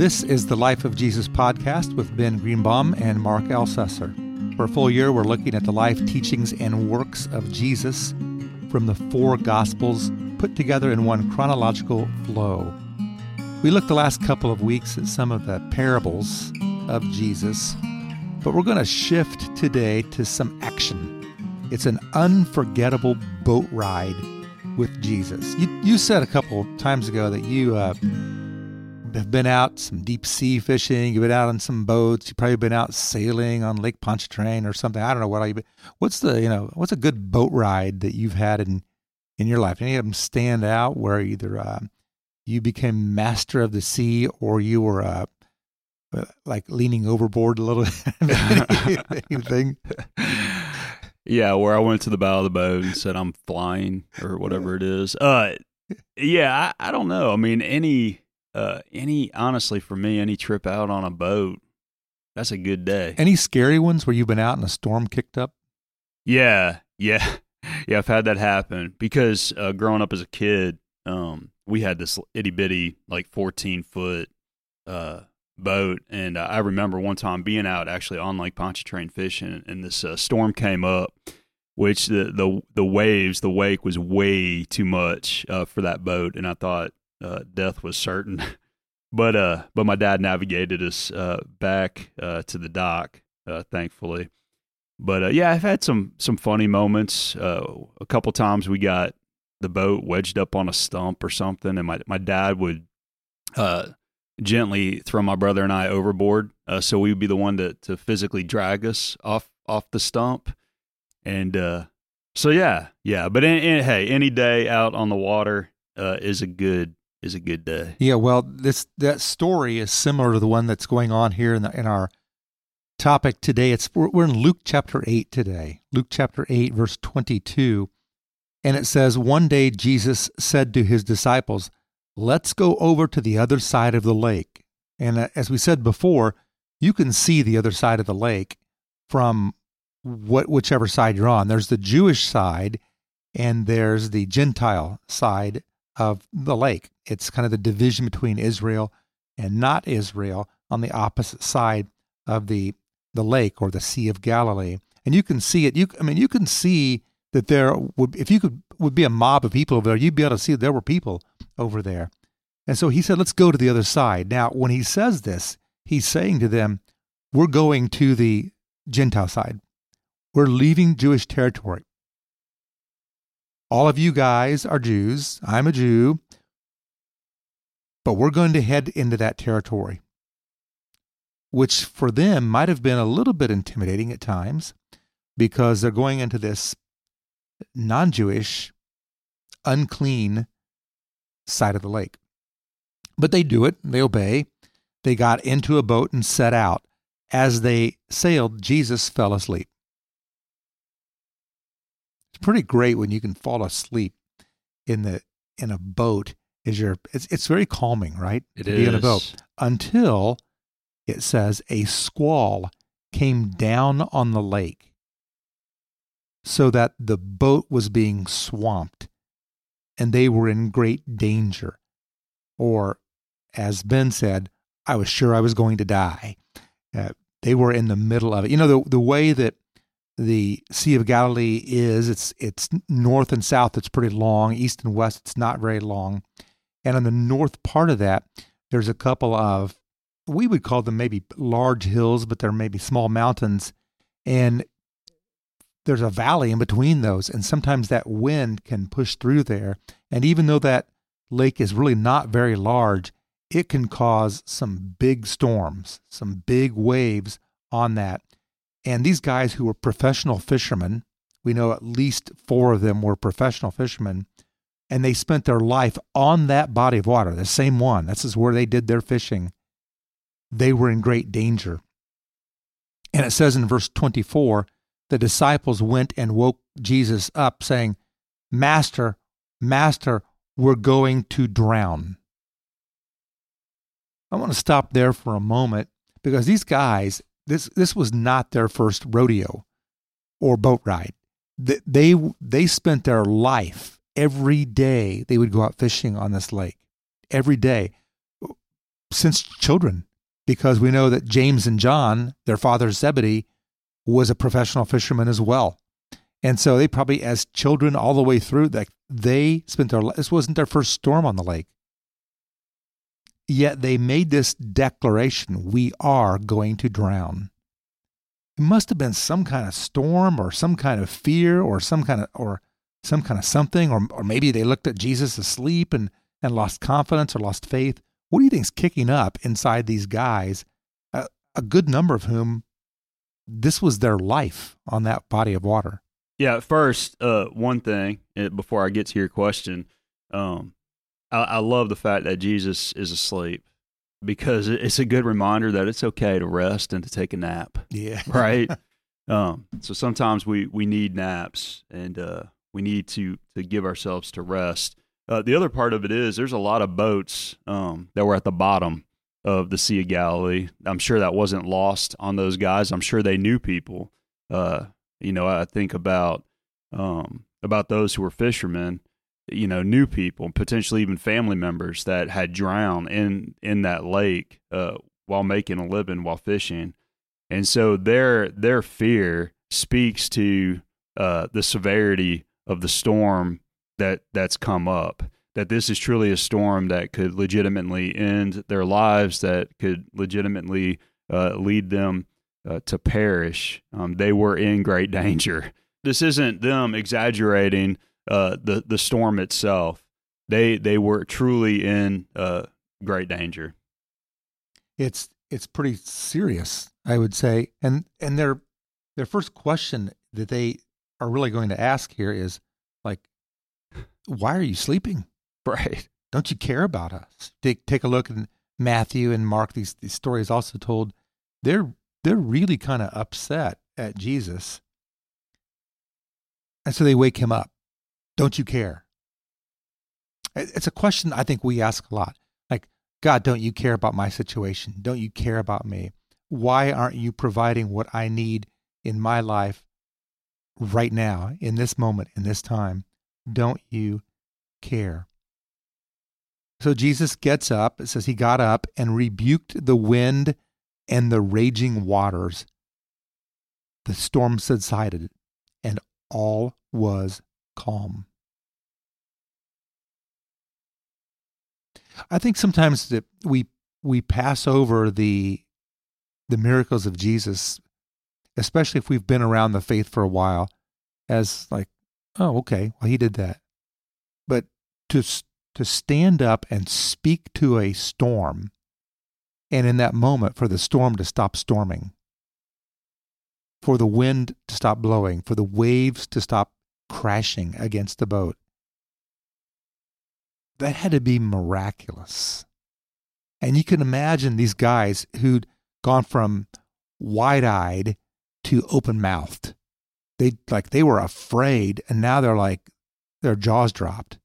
This is the Life of Jesus podcast with Ben Greenbaum and Mark Ellcessor. For a full year, we're looking at the life, teachings, and works of Jesus from the four Gospels put together in one chronological flow. We looked the last couple of weeks at some of the parables of Jesus, but we're going to shift today to some action. It's an unforgettable boat ride with Jesus. You, you said a couple times ago that you uh, have been out some deep sea fishing. You've been out on some boats. You've probably been out sailing on Lake Pontchartrain or something. I don't know what. You, what's the you know what's a good boat ride that you've had in in your life? Any of them stand out where either uh, you became master of the sea or you were uh, like leaning overboard a little? anything? Yeah, where I went to the bow of the boat and said I'm flying or whatever it is. Uh, yeah, I, I don't know. I mean, any uh, any honestly for me, any trip out on a boat, that's a good day. Any scary ones where you've been out and a storm kicked up? Yeah, yeah, yeah. I've had that happen because uh, growing up as a kid, um, we had this itty bitty like fourteen foot uh, boat, and uh, I remember one time being out actually on Lake Pontchartrain fishing, and this uh, storm came up, which the the the waves, the wake was way too much uh, for that boat, and I thought uh, death was certain. but uh, but my dad navigated us uh, back uh, to the dock, uh, thankfully. But uh, yeah, I've had some some funny moments. Uh, a couple times we got the boat wedged up on a stump or something, and my my dad would uh, gently throw my brother and I overboard, uh, so we would be the one to to physically drag us off off the stump. And uh, so yeah, yeah. But in, in, hey, any day out on the water uh, is a good is a good day. Yeah, well, this that story is similar to the one that's going on here in the, in our topic today. It's we're, in Luke chapter eight today. Luke chapter eight, verse twenty-two, and it says, "One day Jesus said to his disciples, Let's go over to the other side of the lake." And uh, as we said before, you can see the other side of the lake from what whichever side you're on. There's the Jewish side, and there's the Gentile side of the lake. It's kind of the division between Israel and not Israel on the opposite side of the the lake or the Sea of Galilee. And you can see it. You, I mean, you can see that there would, if you could, would be a mob of people over there. You'd be able to see there were people over there. And so he said, "Let's go to the other side." Now, when he says this, he's saying to them, "We're going to the Gentile side. We're leaving Jewish territory. All of you guys are Jews. I'm a Jew. But we're going to head into that territory, which for them might have been a little bit intimidating at times because they're going into this non Jewish, unclean side of the lake. But they do it, they obey. They got into a boat and set out. As they sailed, Jesus fell asleep pretty great when you can fall asleep in the in a boat is your it's it's very calming, right? It to is. be in a boat until it says a squall came down on the lake so that the boat was being swamped and they were in great danger. Or, as Ben said, I was sure I was going to die. Uh, they were in the middle of it. You know, the, the way that the Sea of Galilee is. It's it's north and south. It's pretty long. East and west. It's not very long. And on the north part of that, there's a couple of we would call them maybe large hills, but they're maybe small mountains. And there's a valley in between those, and sometimes that wind can push through there. And even though that lake is really not very large, it can cause some big storms, some big waves on that. And these guys who were professional fishermen, we know at least four of them were professional fishermen, and they spent their life on that body of water, the same one. This is where they did their fishing. They were in great danger. And it says in verse 24 the disciples went and woke Jesus up, saying, Master, Master, we're going to drown. I want to stop there for a moment because these guys, this this was not their first rodeo or boat ride. They they spent their life every day. They would go out fishing on this lake every day. since children, because we know that James and John, their father Zebedee, was a professional fisherman as well. And so they probably, as children, all the way through, that they spent their this wasn't their first storm on the lake. Yet they made this declaration: "We are going to drown." It must have been some kind of storm, or some kind of fear, or some kind of or some kind of something, or or maybe they looked at Jesus asleep and and lost confidence or lost faith. What do you think's kicking up inside these guys? A, a good number of whom this was their life on that body of water. Yeah, first, uh, one thing uh, before I get to your question, um, I, I love the fact that Jesus is asleep because it's a good reminder that it's okay to rest and to take a nap. Yeah. Right. um, so sometimes we, we need naps and uh, we need to, to give ourselves to rest. Uh, the other part of it is there's a lot of boats um, that were at the bottom of the Sea of Galilee. I'm sure that wasn't lost on those guys. I'm sure they knew people. Uh, you know, I think about um, about those who were fishermen. You know, new people, potentially even family members that had drowned in in that lake uh, while making a living while fishing, and so their their fear speaks to uh, the severity of the storm that that's come up. That this is truly a storm that could legitimately end their lives, that could legitimately uh, lead them uh, to perish. Um, they were in great danger. This isn't them exaggerating uh, the the storm itself. They they were truly in uh, great danger. It's it's pretty serious, I would say. And and their their first question that they are really going to ask here is like, why are you sleeping? Right. Don't you care about us? Take take a look in Matthew and Mark. These these stories also told. They're they're really kind of upset at Jesus. And so they wake him up. Don't you care? It's a question I think we ask a lot. Like, God, don't you care about my situation? Don't you care about me? Why aren't you providing what I need in my life right now, in this moment, in this time? Don't you care? So Jesus gets up. It says he got up and rebuked the wind and the raging waters. The storm subsided, and all was calm. I think sometimes that we we pass over the the miracles of Jesus, especially if we've been around the faith for a while, as like, oh, okay, well, he did that. But to to stand up and speak to a storm and in that moment for the storm to stop storming, for the wind to stop blowing, for the waves to stop crashing against the boat. That had to be miraculous. And you can imagine these guys who'd gone from wide eyed to open mouthed. They like they were afraid and now they're like their jaws dropped.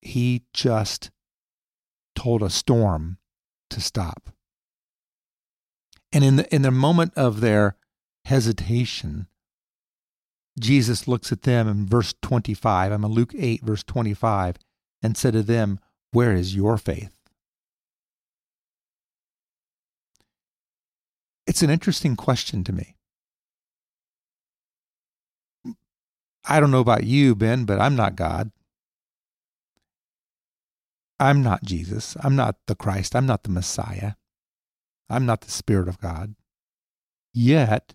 He just told a storm to stop. And in the in the moment of their hesitation, Jesus looks at them in verse 25. I'm in Luke 8, verse 25, and said to them, Where is your faith? It's an interesting question to me. I don't know about you, Ben, but I'm not God. I'm not Jesus. I'm not the Christ. I'm not the Messiah. I'm not the Spirit of God. Yet,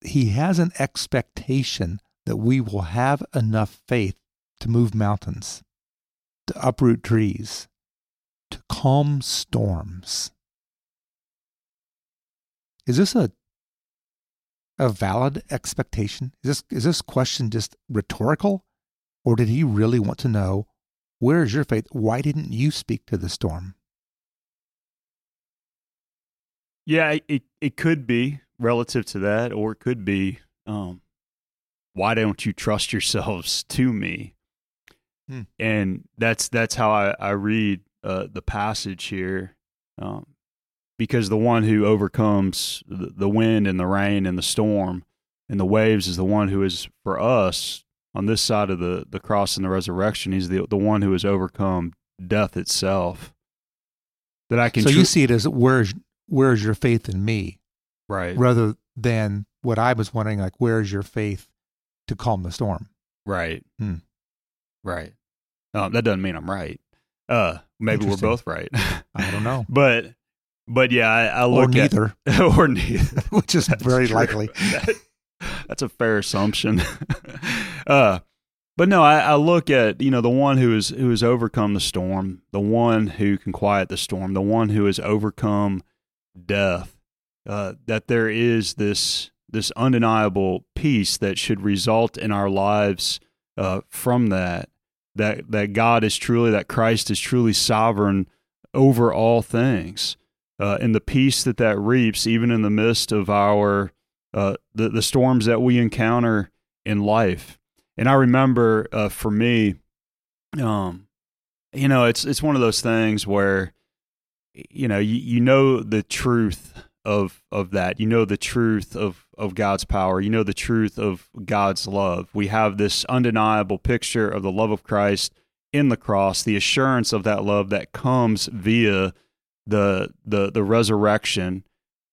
He has an expectation that we will have enough faith to move mountains, to uproot trees, to calm storms. Is this a a valid expectation? Is this is this question just rhetorical? Or did he really want to know where is your faith? Why didn't you speak to the storm? Yeah, it it could be relative to that, or it could be, um, why don't you trust yourselves to me? Hmm. And that's that's how I I read uh, the passage here, um, because the one who overcomes the, the wind and the rain and the storm and the waves is the one who is for us on this side of the, the cross and the resurrection. He's the, the one who has overcome death itself. that I can. So tru- you see it as where's where's your faith in me, right, rather than what I was wondering, like where's your faith to calm the storm? right, Hmm. right. Um, that doesn't mean I'm right. Uh, maybe we're both right. I don't know, but but yeah, I, I or look at neither, or neither. which is That's very true. likely. That- that's a fair assumption. uh, but no, I, I look at you know the one who is who has overcome the storm, the one who can quiet the storm, the one who has overcome death. Uh, that there is this this undeniable peace that should result in our lives uh, from that. That that God is truly that Christ is truly sovereign over all things, uh, and the peace that that reaps, even in the midst of our uh, the the storms that we encounter in life. And I remember uh, for me, um, you know, it's it's one of those things where, you know, you, you know the truth of of that. You know the truth of of God's power. You know the truth of God's love. We have this undeniable picture of the love of Christ in the cross, the assurance of that love that comes via the the the resurrection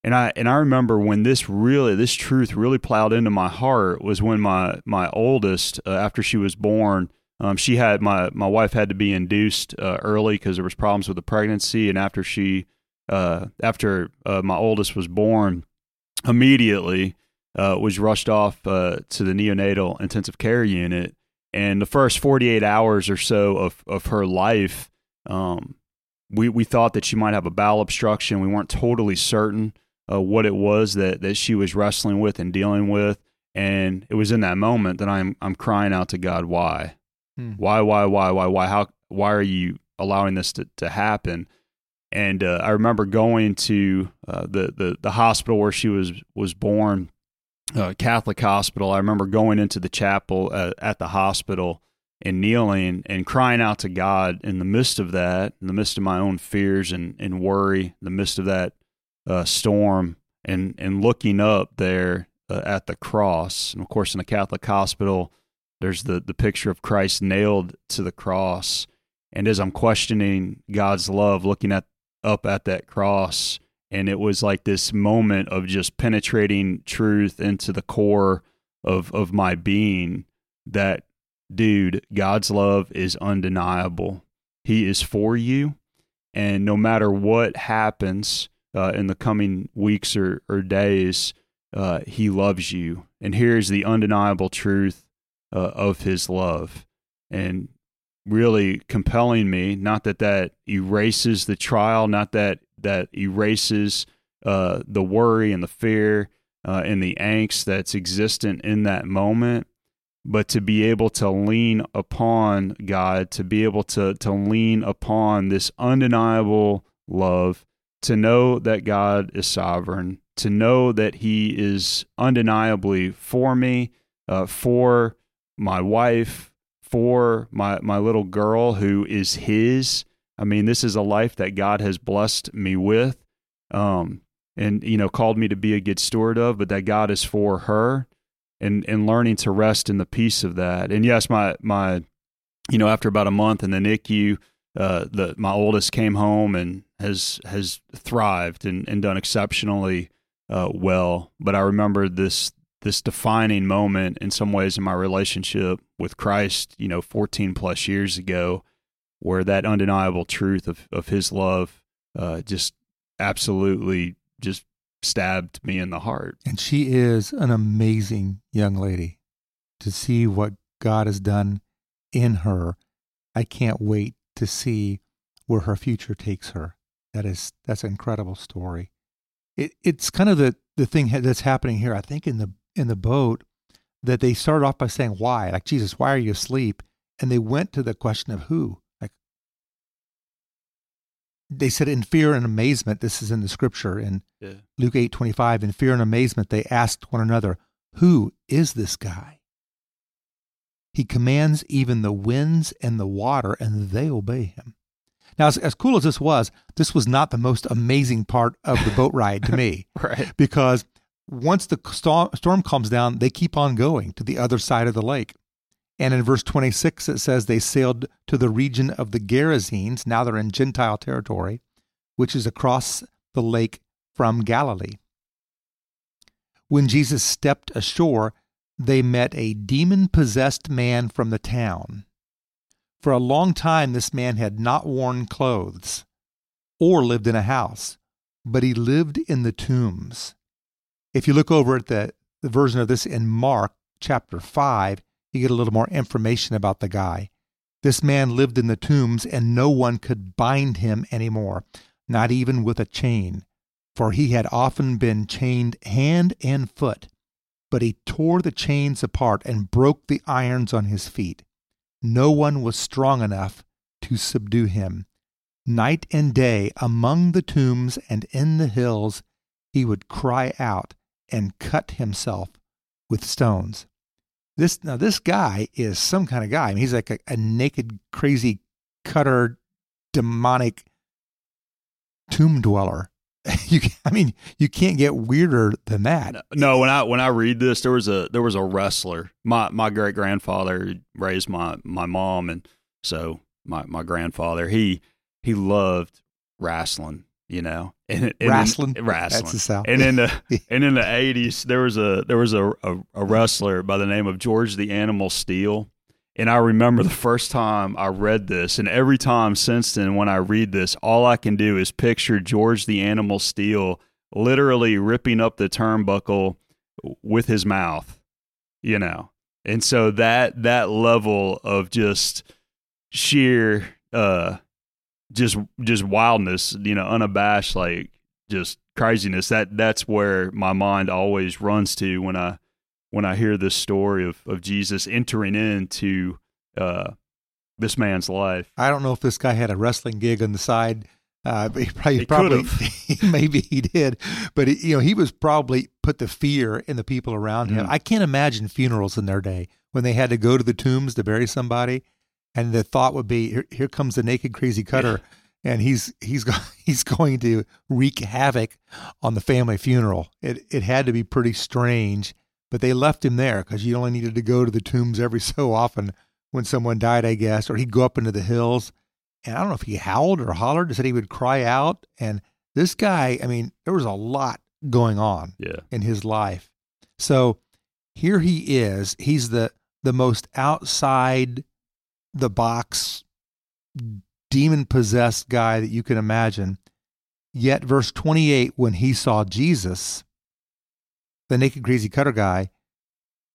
and I and I remember when this really this truth really plowed into my heart was when my my oldest uh, after she was born um, she had my my wife had to be induced uh, early because there was problems with the pregnancy and after she uh, after uh, my oldest was born immediately uh, was rushed off uh, to the neonatal intensive care unit and the first 48 hours or so of of her life um, we we thought that she might have a bowel obstruction we weren't totally certain uh, what it was that, that she was wrestling with and dealing with. And it was in that moment that I'm I'm crying out to God, why, Hmm. why, why, why, why, why, how, why are you allowing this to, to happen? And uh, I remember going to uh, the, the the hospital where she was was born, uh, Catholic hospital. I remember going into the chapel uh, at the hospital and kneeling and crying out to God in the midst of that, in the midst of my own fears and, and worry, in the midst of that uh, storm and and looking up there uh, at the cross. And of course, in a Catholic hospital, there's the the picture of Christ nailed to the cross. And as I'm questioning God's love, looking at up at that cross, and it was like this moment of just penetrating truth into the core of of my being. That dude, God's love is undeniable. He is for you, and no matter what happens uh, in the coming weeks or, or days, uh, he loves you. And here's the undeniable truth uh, of his love. And really compelling me, not that that erases the trial, not that that erases uh, the worry and the fear uh, and the angst that's existent in that moment, but to be able to lean upon God, to be able to, to lean upon this undeniable love to know that God is sovereign, to know that He is undeniably for me, uh, for my wife, for my my little girl who is His. I mean, this is a life that God has blessed me with, um, and you know, called me to be a good steward of, but that God is for her, and and learning to rest in the peace of that. And yes, my my, you know, after about a month in the NICU, uh, the my oldest came home and has has thrived and, and done exceptionally uh, well. But I remember this this defining moment in some ways in my relationship with Christ, you know, 14 plus years ago, where that undeniable truth of of His love uh, just absolutely just stabbed me in the heart. And she is an amazing young lady. To see what God has done in her, I can't wait to see where her future takes her. That is that's an incredible story. It, it's kind of the the thing that's happening here. I think in the in the boat that they started off by saying why, like Jesus, why are you asleep? And they went to the question of who. Like they said in fear and amazement. This is in the scripture in Yeah. Luke eight twenty five. In fear and amazement, they asked one another, "Who is this guy?" He commands even the winds and the water, and they obey him. Now, as, as cool as this was, this was not the most amazing part of the boat ride to me Right. because once the storm, calms down, they keep on going to the other side of the lake. And in verse 26, it says they sailed to the region of the Gerasenes. Now they're in Gentile territory. which is across the lake from Galilee. When Jesus stepped ashore, they met a demon possessed man from the town. For a long time, this man had not worn clothes or lived in a house, but he lived in the tombs. If you look over at the, the version of this in Mark chapter 5, you get a little more information about the guy. This man lived in the tombs, and no one could bind him any more, not even with a chain, for he had often been chained hand and foot. But he tore the chains apart and broke the irons on his feet. No one was strong enough to subdue him. Night and day, among the tombs and in the hills, he would cry out and cut himself with stones. This now this guy is some kind of guy. I mean, he's like a, a naked, crazy cutter, demonic tomb dweller. you, I mean, you can't get weirder than that. No, when I when I read this, there was a there was a wrestler. My my great grandfather raised my my mom, and so my my grandfather he he loved wrestling you know, and, and wrestling, in, wrestling. That's the South. And in the and in the eighties, there was a there was a, a, a wrestler by the name of George the Animal Steele, and I remember the first time I read this, and every time since then, when I read this, all I can do is picture George the Animal Steele literally ripping up the turnbuckle with his mouth, you know, and so that that level of just sheer. uh just just wildness, you know, unabashed like just craziness. That that's where my mind always runs to when I when I hear this story of of Jesus entering into uh, this man's life. I don't know if this guy had a wrestling gig on the side. Uh, he probably, he probably maybe he did, but he, you know he was probably put the fear in the people around him. Mm. I can't imagine funerals in their day when they had to go to the tombs to bury somebody and the thought would be here, here comes the naked crazy cutter yeah. and he's he's he's going to wreak havoc on the family funeral. It it had to be pretty strange but they left him there because you only needed to go to the tombs every so often when someone died i guess or he'd go up into the hills. And i don't know if he howled or hollered said he would cry out. And this guy i mean there was a lot going on yeah. in his life. So here he is. He's the the most outside the box demon possessed guy that you can imagine. Yet, verse 28, when he saw Jesus, the naked crazy cutter guy,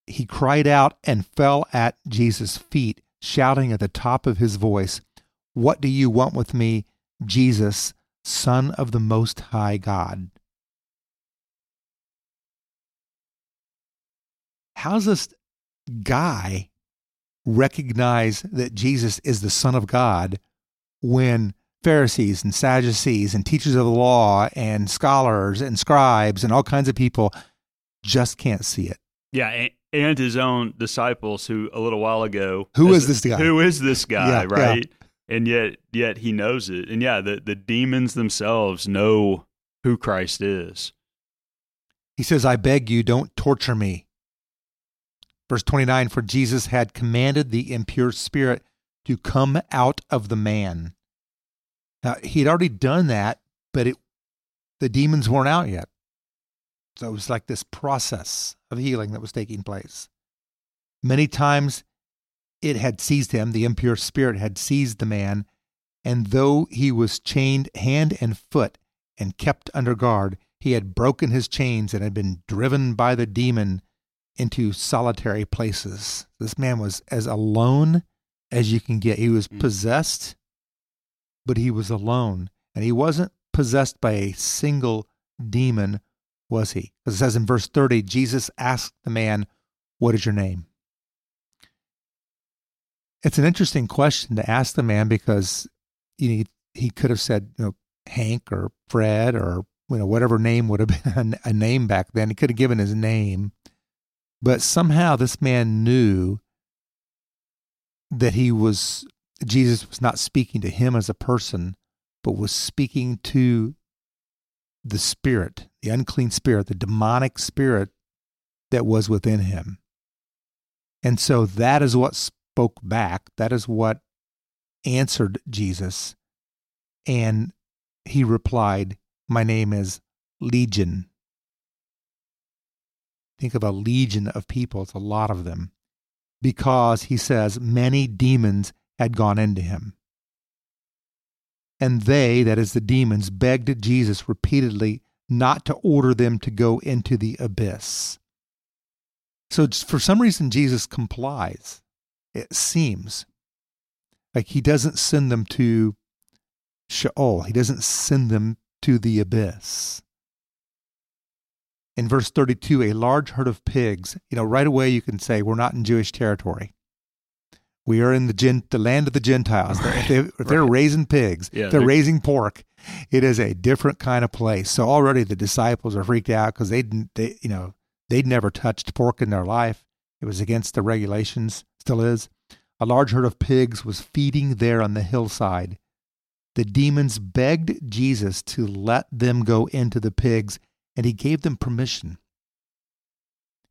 he cried out and fell at Jesus' feet, shouting at the top of his voice, What do you want with me, Jesus, Son of the Most High God? How's this guy recognize that Jesus is the Son of God when Pharisees and Sadducees and teachers of the law and scholars and scribes and all kinds of people just can't see it. Yeah, and his own disciples who a little while ago Who is this guy? Who is this guy, yeah, right? Yeah. And yet yet he knows it. And yeah, the, the demons themselves know who Christ is. He says, I beg you, don't torture me. Verse 29 For Jesus had commanded the impure spirit to come out of the man. Now, he had already done that, but it, the demons weren't out yet. So it was like this process of healing that was taking place. Many times it had seized him, the impure spirit had seized the man, and though he was chained hand and foot and kept under guard, he had broken his chains and had been driven by the demon into solitary places. This man was as alone as you can get. He was mm. possessed, but he was alone. And he wasn't possessed by a single demon, was he? Because it says in verse 30, Jesus asked the man, What is your name? It's an interesting question to ask the man because you know, he, could have said, you know, Hank or Fred or you know whatever name would have been a name back then. He could have given his name. But somehow this man knew that he was, Jesus was not speaking to him as a person, but was speaking to the spirit, the unclean spirit, the demonic spirit that was within him. And so that is what spoke back. That is what answered Jesus. And he replied, My name is Legion. Think of a legion of people, it's a lot of them. Because, he says, many demons had gone into him. And they, that is the demons, begged Jesus repeatedly not to order them to go into the abyss. So, for some reason, Jesus complies, it seems. Like he doesn't send them to Sheol, he doesn't send them to the abyss. In verse 32, a large herd of pigs, you know, right away you can say, we're not in Jewish territory. We are in the, gen- the land of the Gentiles. Right, if, they, if right. they're raising pigs, yeah, they're, they're, raising pork. It is a different kind of place. So already the disciples are freaked out because they, didn't, they, you know, they'd never touched pork in their life. It was against the regulations, still is. A large herd of pigs was feeding there on the hillside. The demons begged Jesus to let them go into the pigs, and he gave them permission.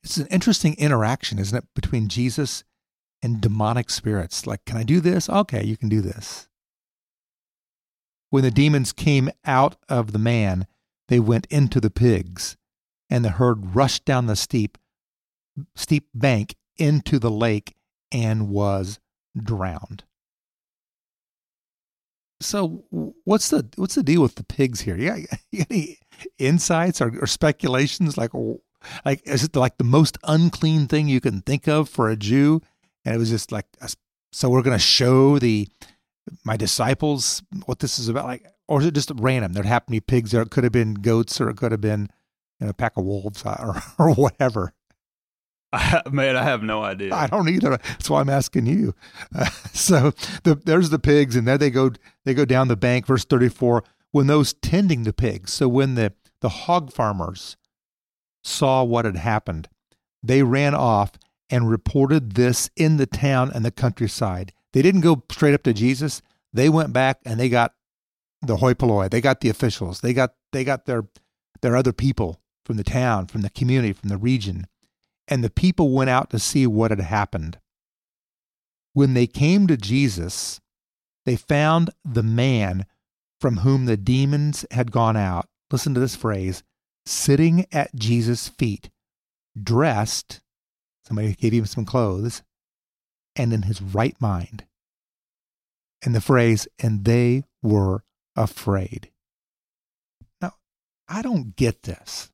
It's an interesting interaction, isn't it, between Jesus and demonic spirits? Like, can I do this? Okay, you can do this. When the demons came out of the man, they went into the pigs, and the herd rushed down the steep, steep bank into the lake and was drowned. So what's the what's the deal with the pigs here? Yeah, any insights or, or, speculations? Like, like is it like the most unclean thing you can think of for a Jew? And it was just like, so we're going to show the my disciples what this is about, like, or is it just random? there'd happened to be pigs, or it could have been goats, or it could have been you know, a pack of wolves, or or whatever. I, man, I have no idea. I don't either. That's why I'm asking you. Uh, so the, there's the pigs, and there they go. They go down the bank. Verse 34. When those tending the pigs, so when the the hog farmers saw what had happened, they ran off and reported this in the town and the countryside. They didn't go straight up to Jesus. They went back and they got the hoi polloi. They got the officials. They got they got their their other people from the town, from the community, from the region and the people went out to see what had happened. When they came to Jesus, they found the man from whom the demons had gone out. Listen to this phrase sitting at Jesus' feet, dressed, somebody gave him some clothes, and in his right mind. And the phrase, and they were afraid. Now, I don't get this.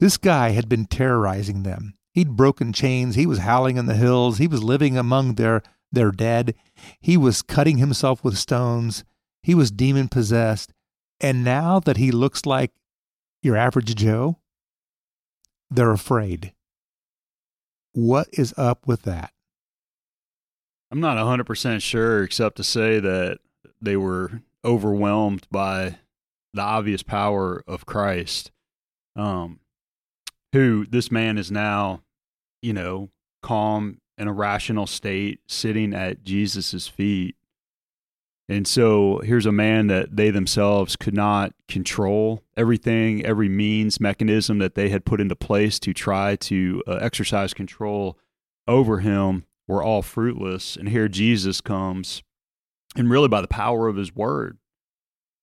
This guy had been terrorizing them. He'd broken chains. He was howling in the hills. He was living among their, their dead. He was cutting himself with stones. He was demon possessed. And now that he looks like your average Joe, they're afraid. What is up with that? I'm not 100% sure, except to say that they were overwhelmed by the obvious power of Christ. Um, who this man is now, you know, calm in a rational state, sitting at Jesus's feet. And so here's a man that they themselves could not control everything, every means, mechanism that they had put into place to try to uh, exercise control over him were all fruitless. And here Jesus comes, and really by the power of his word,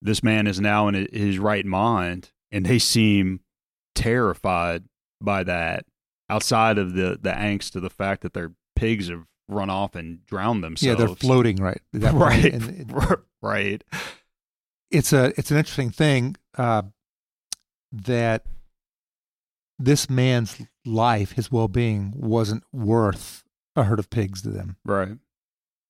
this man is now in his right mind, and they seem terrified by that outside of the the angst of the fact that their pigs have run off and drown themselves. Yeah, they're floating right. That right. Right. It's a it's an interesting thing uh, that this man's life, his well being, wasn't worth a herd of pigs to them. Right.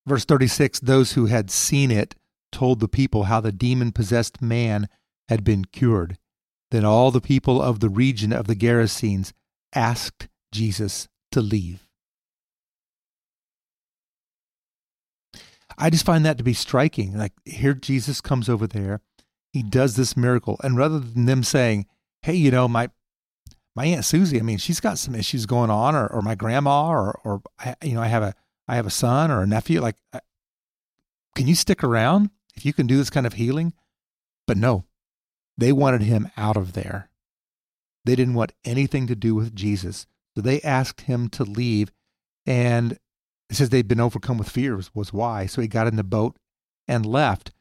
Verse 36 Those who had seen it told the people how the demon possessed man had been cured. Then all the people of the region of the Gerasenes asked Jesus to leave. I just find that to be striking. Like, here Jesus comes over there, he does this miracle, and rather than them saying, hey, you know, my my aunt Susie, I mean, she's got some issues going on, or, or my grandma, or or you know, I have a I have a son or a nephew. Like, uh, can you stick around if you can do this kind of healing? But no, they wanted him out of there. They didn't want anything to do with Jesus. So they asked him to leave. And it says they'd been overcome with fear, was why. So he got in the boat and left.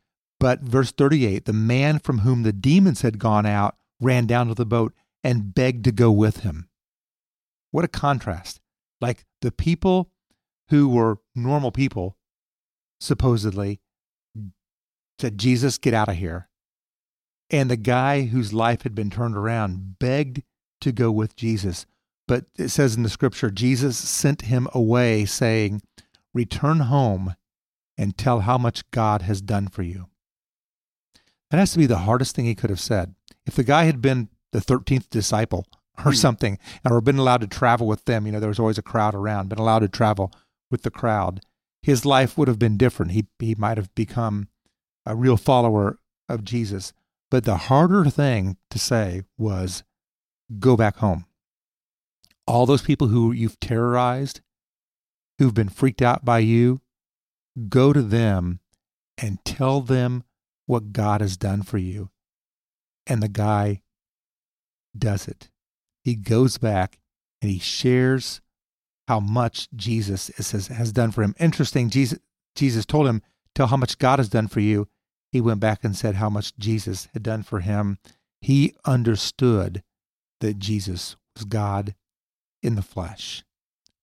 But verse 38 the man from whom the demons had gone out ran down to the boat and begged to go with him. What a contrast. Like the people who were normal people, supposedly, said, Jesus, get out of here. And the guy whose life had been turned around begged to go with Jesus. But it says in the scripture, Jesus sent him away, saying, Return home and tell how much God has done for you. That has to be the hardest thing he could have said. If the guy had been the 13th disciple or hmm. something, or been allowed to travel with them, you know, there was always a crowd around, been allowed to travel with the crowd, his life would have been different. He, he might have become a real follower of Jesus. But the harder thing to say was, go back home. All those people who you've terrorized, who've been freaked out by you, go to them and tell them what God has done for you. And the guy does it. He goes back and he shares how much Jesus has, done for him. Interesting, Jesus, Jesus told him, Tell how much God has done for you. He went back and said how much Jesus had done for him. He understood that Jesus was God in the flesh.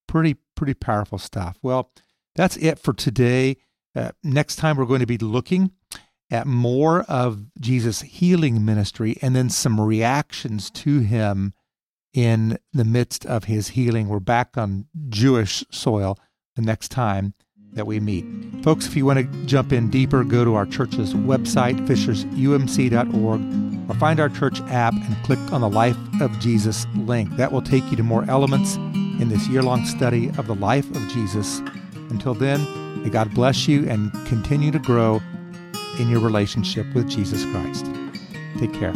Pretty, pretty powerful stuff. Well, that's it for today. Uh, next time, we're going to be looking at more of Jesus' healing ministry and then some reactions to him in the midst of his healing. We're back on Jewish soil the next time that we meet. Folks, if you want to jump in deeper, go to our church's website, fishersumc.org, or find our church app and click on the Life of Jesus link. That will take you to more elements in this year long study of the life of Jesus. Until then, may God bless you and continue to grow in your relationship with Jesus Christ. Take care.